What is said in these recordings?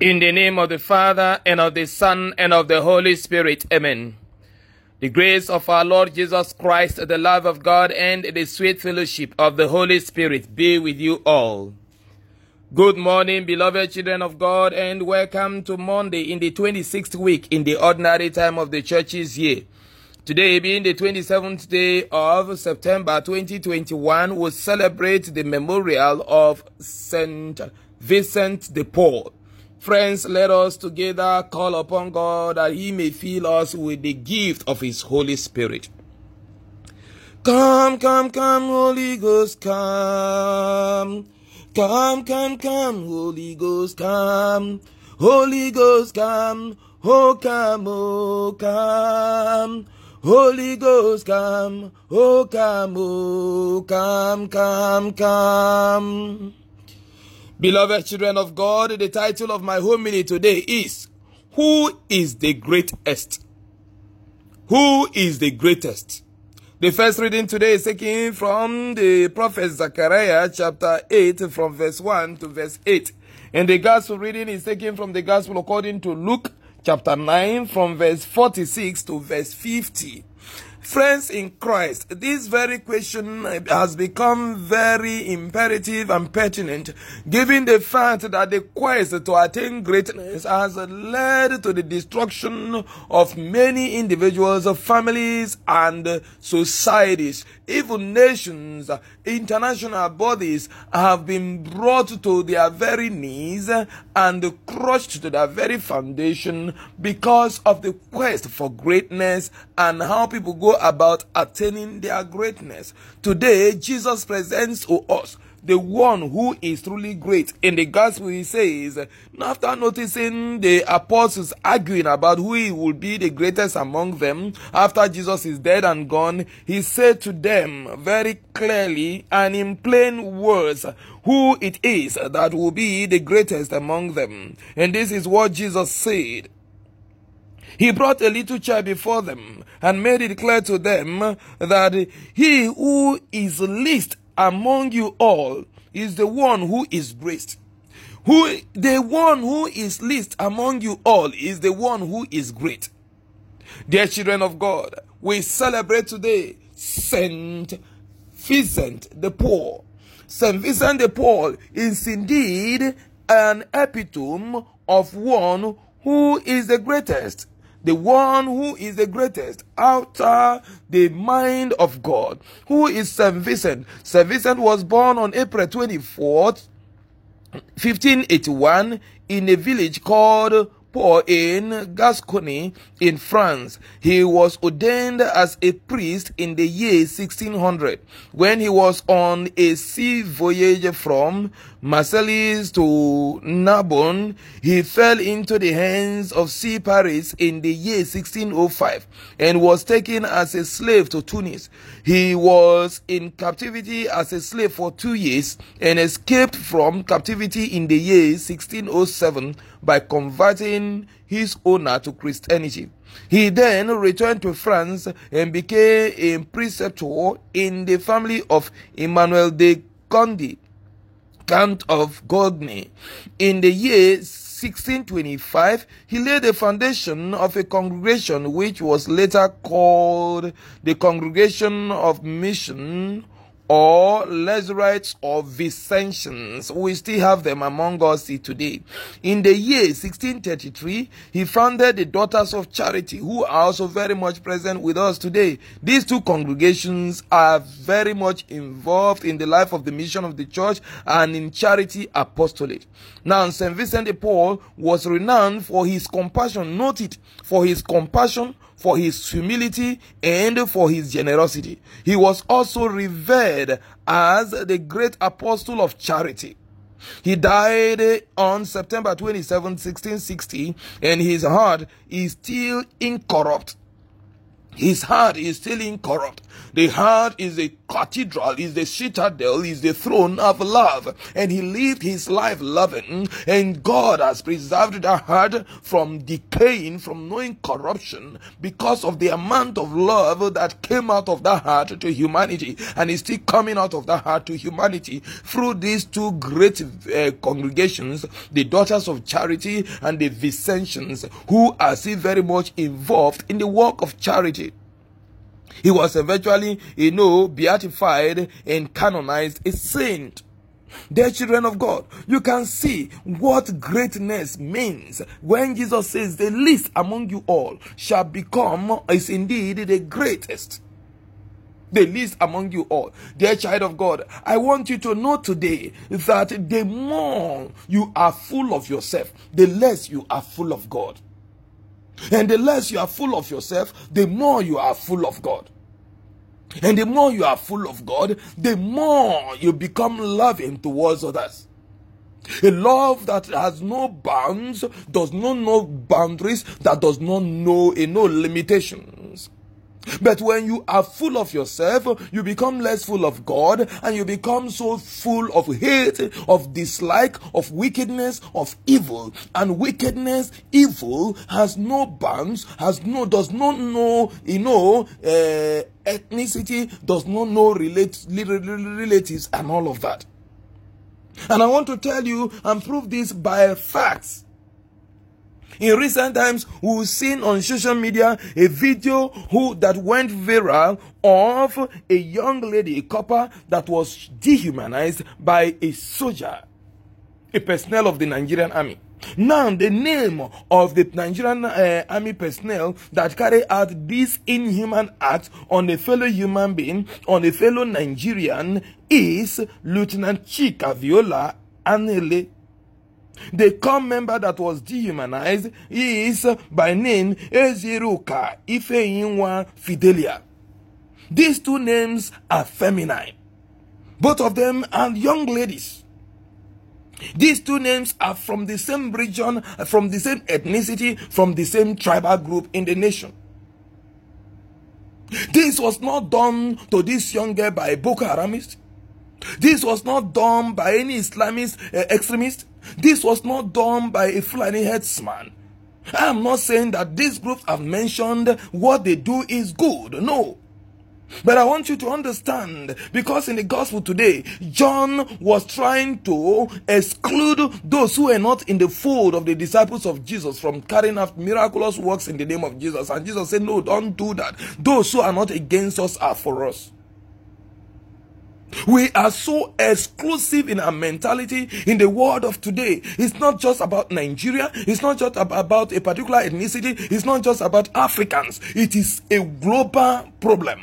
In the name of the Father, and of the Son, and of the Holy Spirit. Amen. The grace of our Lord Jesus Christ, the love of God, and the sweet fellowship of the Holy Spirit be with you all. Good morning, beloved children of God, and welcome to Monday in the 26th week in the ordinary time of the church's year. Today, being the 27th day of September 2021, we celebrate the memorial of Saint Vincent de Paul. Friends, let us together call upon God that He may fill us with the gift of His Holy Spirit. Come, come, come, Holy Ghost, come. Come, come, come, Holy Ghost, come. Holy Ghost, come. Oh, come, oh, come. Holy Ghost, come. Oh, come, oh, come, come, come. Beloved children of God, the title of my homily today is Who is the greatest? Who is the greatest? The first reading today is taken from the prophet Zechariah chapter 8 from verse 1 to verse 8. And the gospel reading is taken from the gospel according to Luke chapter 9 from verse 46 to verse 50. Friends in Christ, this very question has become very imperative and pertinent given the fact that the quest to attain greatness has led to the destruction of many individuals, families, and societies. Even nations, international bodies have been brought to their very knees and crushed to their very foundation because of the quest for greatness and how people go about attaining their greatness. Today, Jesus presents to us the one who is truly great. In the gospel, he says, after noticing the apostles arguing about who he will be the greatest among them, after Jesus is dead and gone, he said to them very clearly and in plain words who it is that will be the greatest among them. And this is what Jesus said. He brought a little child before them and made it clear to them that he who is least among you all is the one who is great. Who the one who is least among you all is the one who is great. Dear children of God, we celebrate today Saint Vincent de Paul. Saint Vincent de Paul is indeed an epitome of one who is the greatest the one who is the greatest after the mind of God, who is St. Vincent. St. Vincent was born on April 24th, 1581 in a village called Pau in Gascony in France. He was ordained as a priest in the year 1600 when he was on a sea voyage from Marseilles to Narbonne. He fell into the hands of sea pirates in the year 1605 and was taken as a slave to Tunis. He was in captivity as a slave for two years and escaped from captivity in the year 1607 by converting his owner to Christianity. He then returned to France and became a preceptor in the family of Emmanuel de Gondi, Count of Godney. In the year 1625, he laid the foundation of a congregation which was later called the Congregation of Mission or Lazarites or Vincentians. We still have them among us today. In the year 1633, he founded the Daughters of Charity, who are also very much present with us today. These two congregations are very much involved in the life of the mission of the church and in charity apostolate. Now, St. Vincent de Paul was renowned for his compassion, noted for his compassion, for his humility and for his generosity. He was also revered as the great apostle of charity. He died on September 27, 1660, and his heart is still incorrupt. His heart is still incorrupt. The heart is a cathedral, is the citadel, is the throne of love. And he lived his life loving. And God has preserved that heart from decaying, from knowing corruption because of the amount of love that came out of that heart to humanity and is still coming out of that heart to humanity through these two great uh, congregations, the Daughters of Charity and the Vincentians, who are still very much involved in the work of charity. He was eventually, you know, beatified and canonized a saint. Dear children of God, you can see what greatness means when Jesus says, The least among you all shall become, is indeed the greatest. The least among you all. Dear child of God, I want you to know today that the more you are full of yourself, the less you are full of God. And the less you are full of yourself, the more you are full of God. And the more you are full of God, the more you become loving towards others. A love that has no bounds, does not know boundaries, that does not know no limitations. But when you are full of yourself, you become less full of God and you become so full of hate, of dislike, of wickedness, of evil. And wickedness, evil has no bounds, has no, does not know, you know, uh, ethnicity, does not know relate, relatives and all of that. And I want to tell you and prove this by facts. In recent times, we've seen on social media a video who that went viral of a young lady, a corper that was dehumanized by a soldier, a personnel of the Nigerian army. Now, the name of the Nigerian uh, army personnel that carry out this inhuman act on a fellow human being, on a fellow Nigerian, is Lieutenant Chika Viola Anele the corps member that was dehumanized is by name Eziruka Ifeyinwa Fidelia. These two names are feminine. Both of them are young ladies. These two names are from the same region, from the same ethnicity, from the same tribal group in the nation. This was not done to this young girl by Boko Haramist. This was not done by any Islamist uh, extremist. This was not done by a Fulani herdsman. I'm not saying that these groups have mentioned what they do is good. No. But I want you to understand because in the gospel today, John was trying to exclude those who are not in the fold of the disciples of Jesus from carrying out miraculous works in the name of Jesus. And Jesus said, No, don't do that. Those who are not against us are for us. We are so exclusive in our mentality in the world of today. It's not just about Nigeria. It's not just about a particular ethnicity. It's not just about Africans. It is a global problem.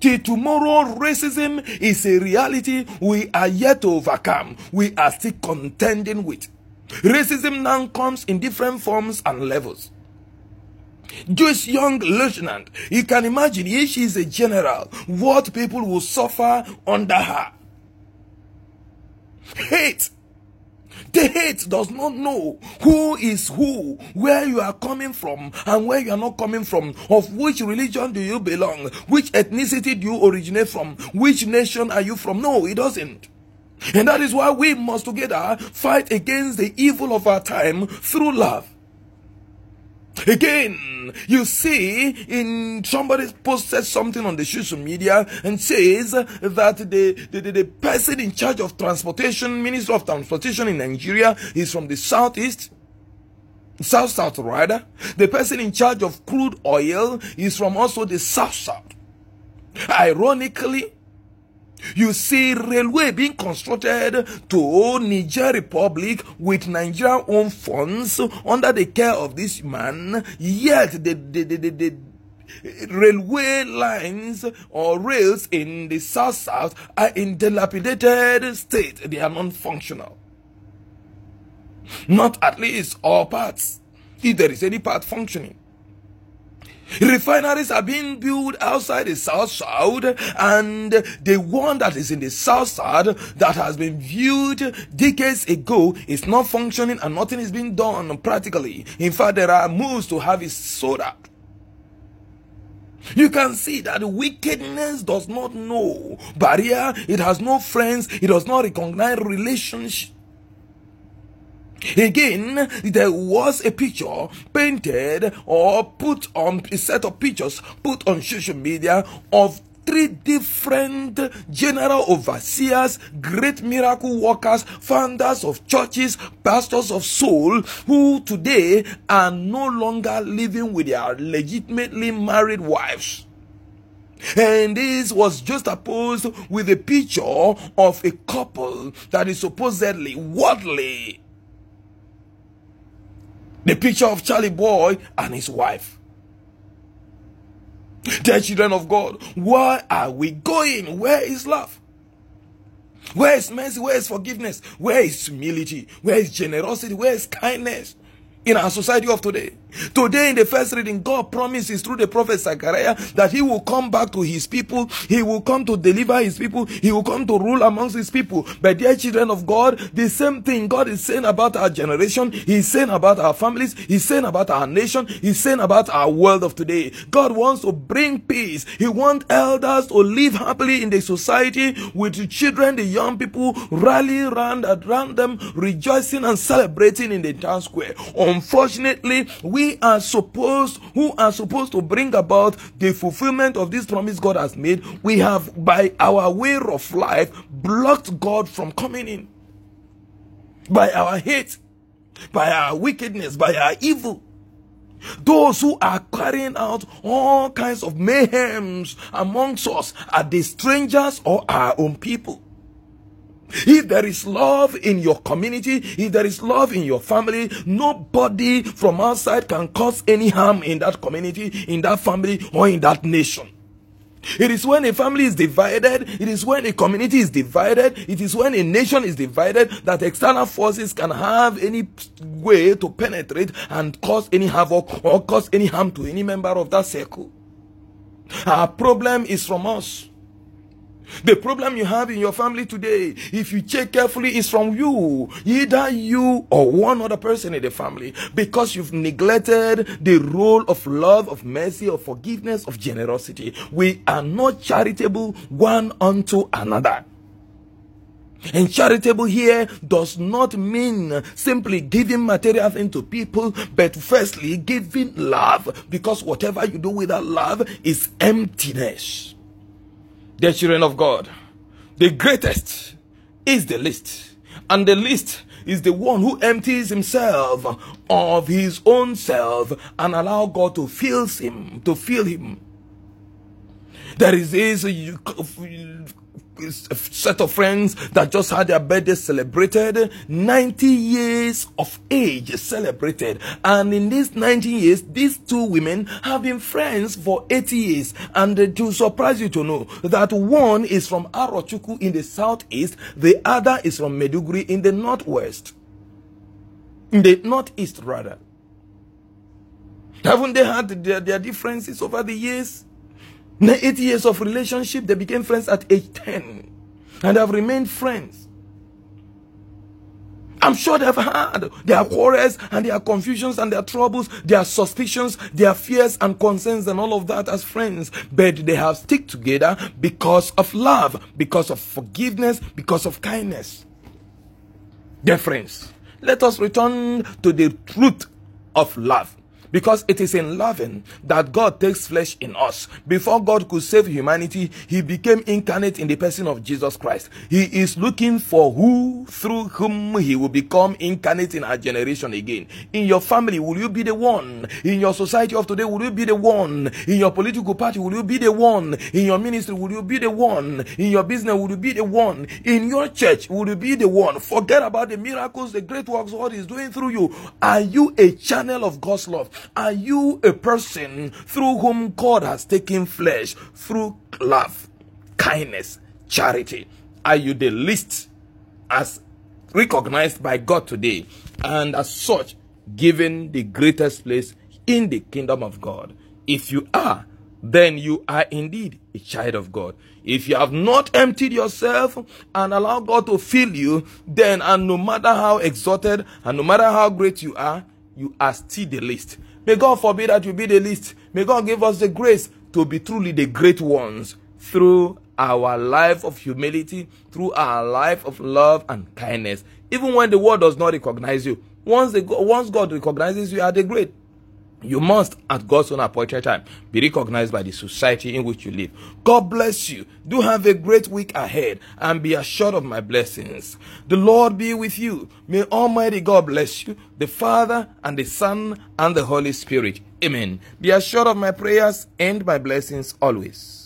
Till tomorrow, racism is a reality we are yet to overcome. We are still contending with. Racism now comes in different forms and levels. This young lieutenant, you can imagine if she is a general, what people will suffer under her. Hate. The hate does not know who is who, where you are coming from, and where you are not coming from, of which religion do you belong, which ethnicity do you originate from, which nation are you from. No, it doesn't. And that is why we must together fight against the evil of our time through love. Again, you see, in somebody posted something on the social media and says that the, the, the, person in charge of transportation, Minister of Transportation in Nigeria, is from the southeast. South South rather. The person in charge of crude oil is from also the South South. Ironically, you see railway being constructed to Niger Republic with Nigerian own funds under the care of this man, yet the, the, the, the, the railway lines or rails in the south south are in dilapidated state. They are non-functional. Not at least all parts, if there is any part functioning. Refineries are being built outside the South South, and the one that is in the South South that has been viewed decades ago is not functioning and nothing is being done practically. In fact, there are moves to have it sold out. You can see that wickedness does not know barrier, it has no friends, it does not recognize relationship. Again, there was a picture painted or put on a set of pictures put on social media of three different general overseers, great miracle workers, founders of churches, pastors of soul, who today are no longer living with their legitimately married wives. And this was just opposed with a picture of a couple that is supposedly worldly. The picture of Charlie Boy and his wife. Dear children of God, where are we going? Where is love? Where is mercy? Where is forgiveness? Where is humility? Where is generosity? Where is kindness? In our society of today. Today, in the first reading, God promises through the prophet Zechariah that He will come back to His people. He will come to deliver His people. He will come to rule amongst His people. But, dear children of God, the same thing God is saying about our generation, He's saying about our families, He's saying about our nation, He's saying about our world of today. God wants to bring peace. He wants elders to live happily in the society with the children, the young people, rally around, around them, rejoicing and celebrating in the town square. Unfortunately, we are supposed, who are supposed to bring about the fulfillment of this promise God has made, we have, by our way of life, blocked God from coming in. By our hate, by our wickedness, by our evil. Those who are carrying out all kinds of mayhems amongst us are the strangers or our own people. If there is love in your community, if there is love in your family, nobody from outside can cause any harm in that community, in that family, or in that nation. It is when a family is divided, it is when a community is divided, it is when a nation is divided that external forces can have any way to penetrate and cause any havoc or cause any harm to any member of that circle. Our problem is from us. The problem you have in your family today, if you check carefully, is from you. Either you or one other person in the family because you've neglected the role of love, of mercy, of forgiveness, of generosity. We are not charitable one unto another. And charitable here does not mean simply giving material things to people, but firstly giving love because whatever you do without love is emptiness. Dear children of God, the greatest is the least, and the least is the one who empties himself of his own self and allow God to fill him, to fill him. There is this set of friends that just had their birthday celebrated. 90 years of age celebrated. And in these 90 years these two women have been friends for 80 years. And to surprise you to know that one is from Arochukwu in the southeast the other is from Maiduguri in the northwest. In the northeast rather. Haven't they had their, their differences over the years Eight years of relationship, they became friends at age 10 and have remained friends. I'm sure they've had their quarrels and their confusions and their troubles, their suspicions, their fears and concerns and all of that as friends. But they have stick together because of love, because of forgiveness, because of kindness. Dear friends, let us return to the truth of love. Because it is in loving that God takes flesh in us. Before God could save humanity, He became incarnate in the person of Jesus Christ. He is looking for who, through whom He will become incarnate in our generation again. In your family, will you be the one? In your society of today, will you be the one? In your political party, will you be the one? In your ministry, will you be the one? In your business, will you be the one? In your church, will you be the one? Forget about the miracles, the great works God is doing through you. Are you a channel of God's love? Are you a person through whom God has taken flesh through love, kindness, charity? Are you the least as recognized by God today and as such given the greatest place in the kingdom of God? If you are, then you are indeed a child of God. If you have not emptied yourself and allowed God to fill you, then and no matter how exalted and no matter how great you are, you are still the least. May God forbid that you be the least. May God give us the grace to be truly the great ones through our life of humility, through our life of love and kindness. Even when the world does not recognize you, once, the, once God recognizes you are the great, you must, at God's own appointed time, be recognized by the society in which you live. God bless you. Do have a great week ahead and be assured of my blessings. The Lord be with you. May Almighty God bless you, the Father and the Son and the Holy Spirit. Amen. Be assured of my prayers and my blessings always.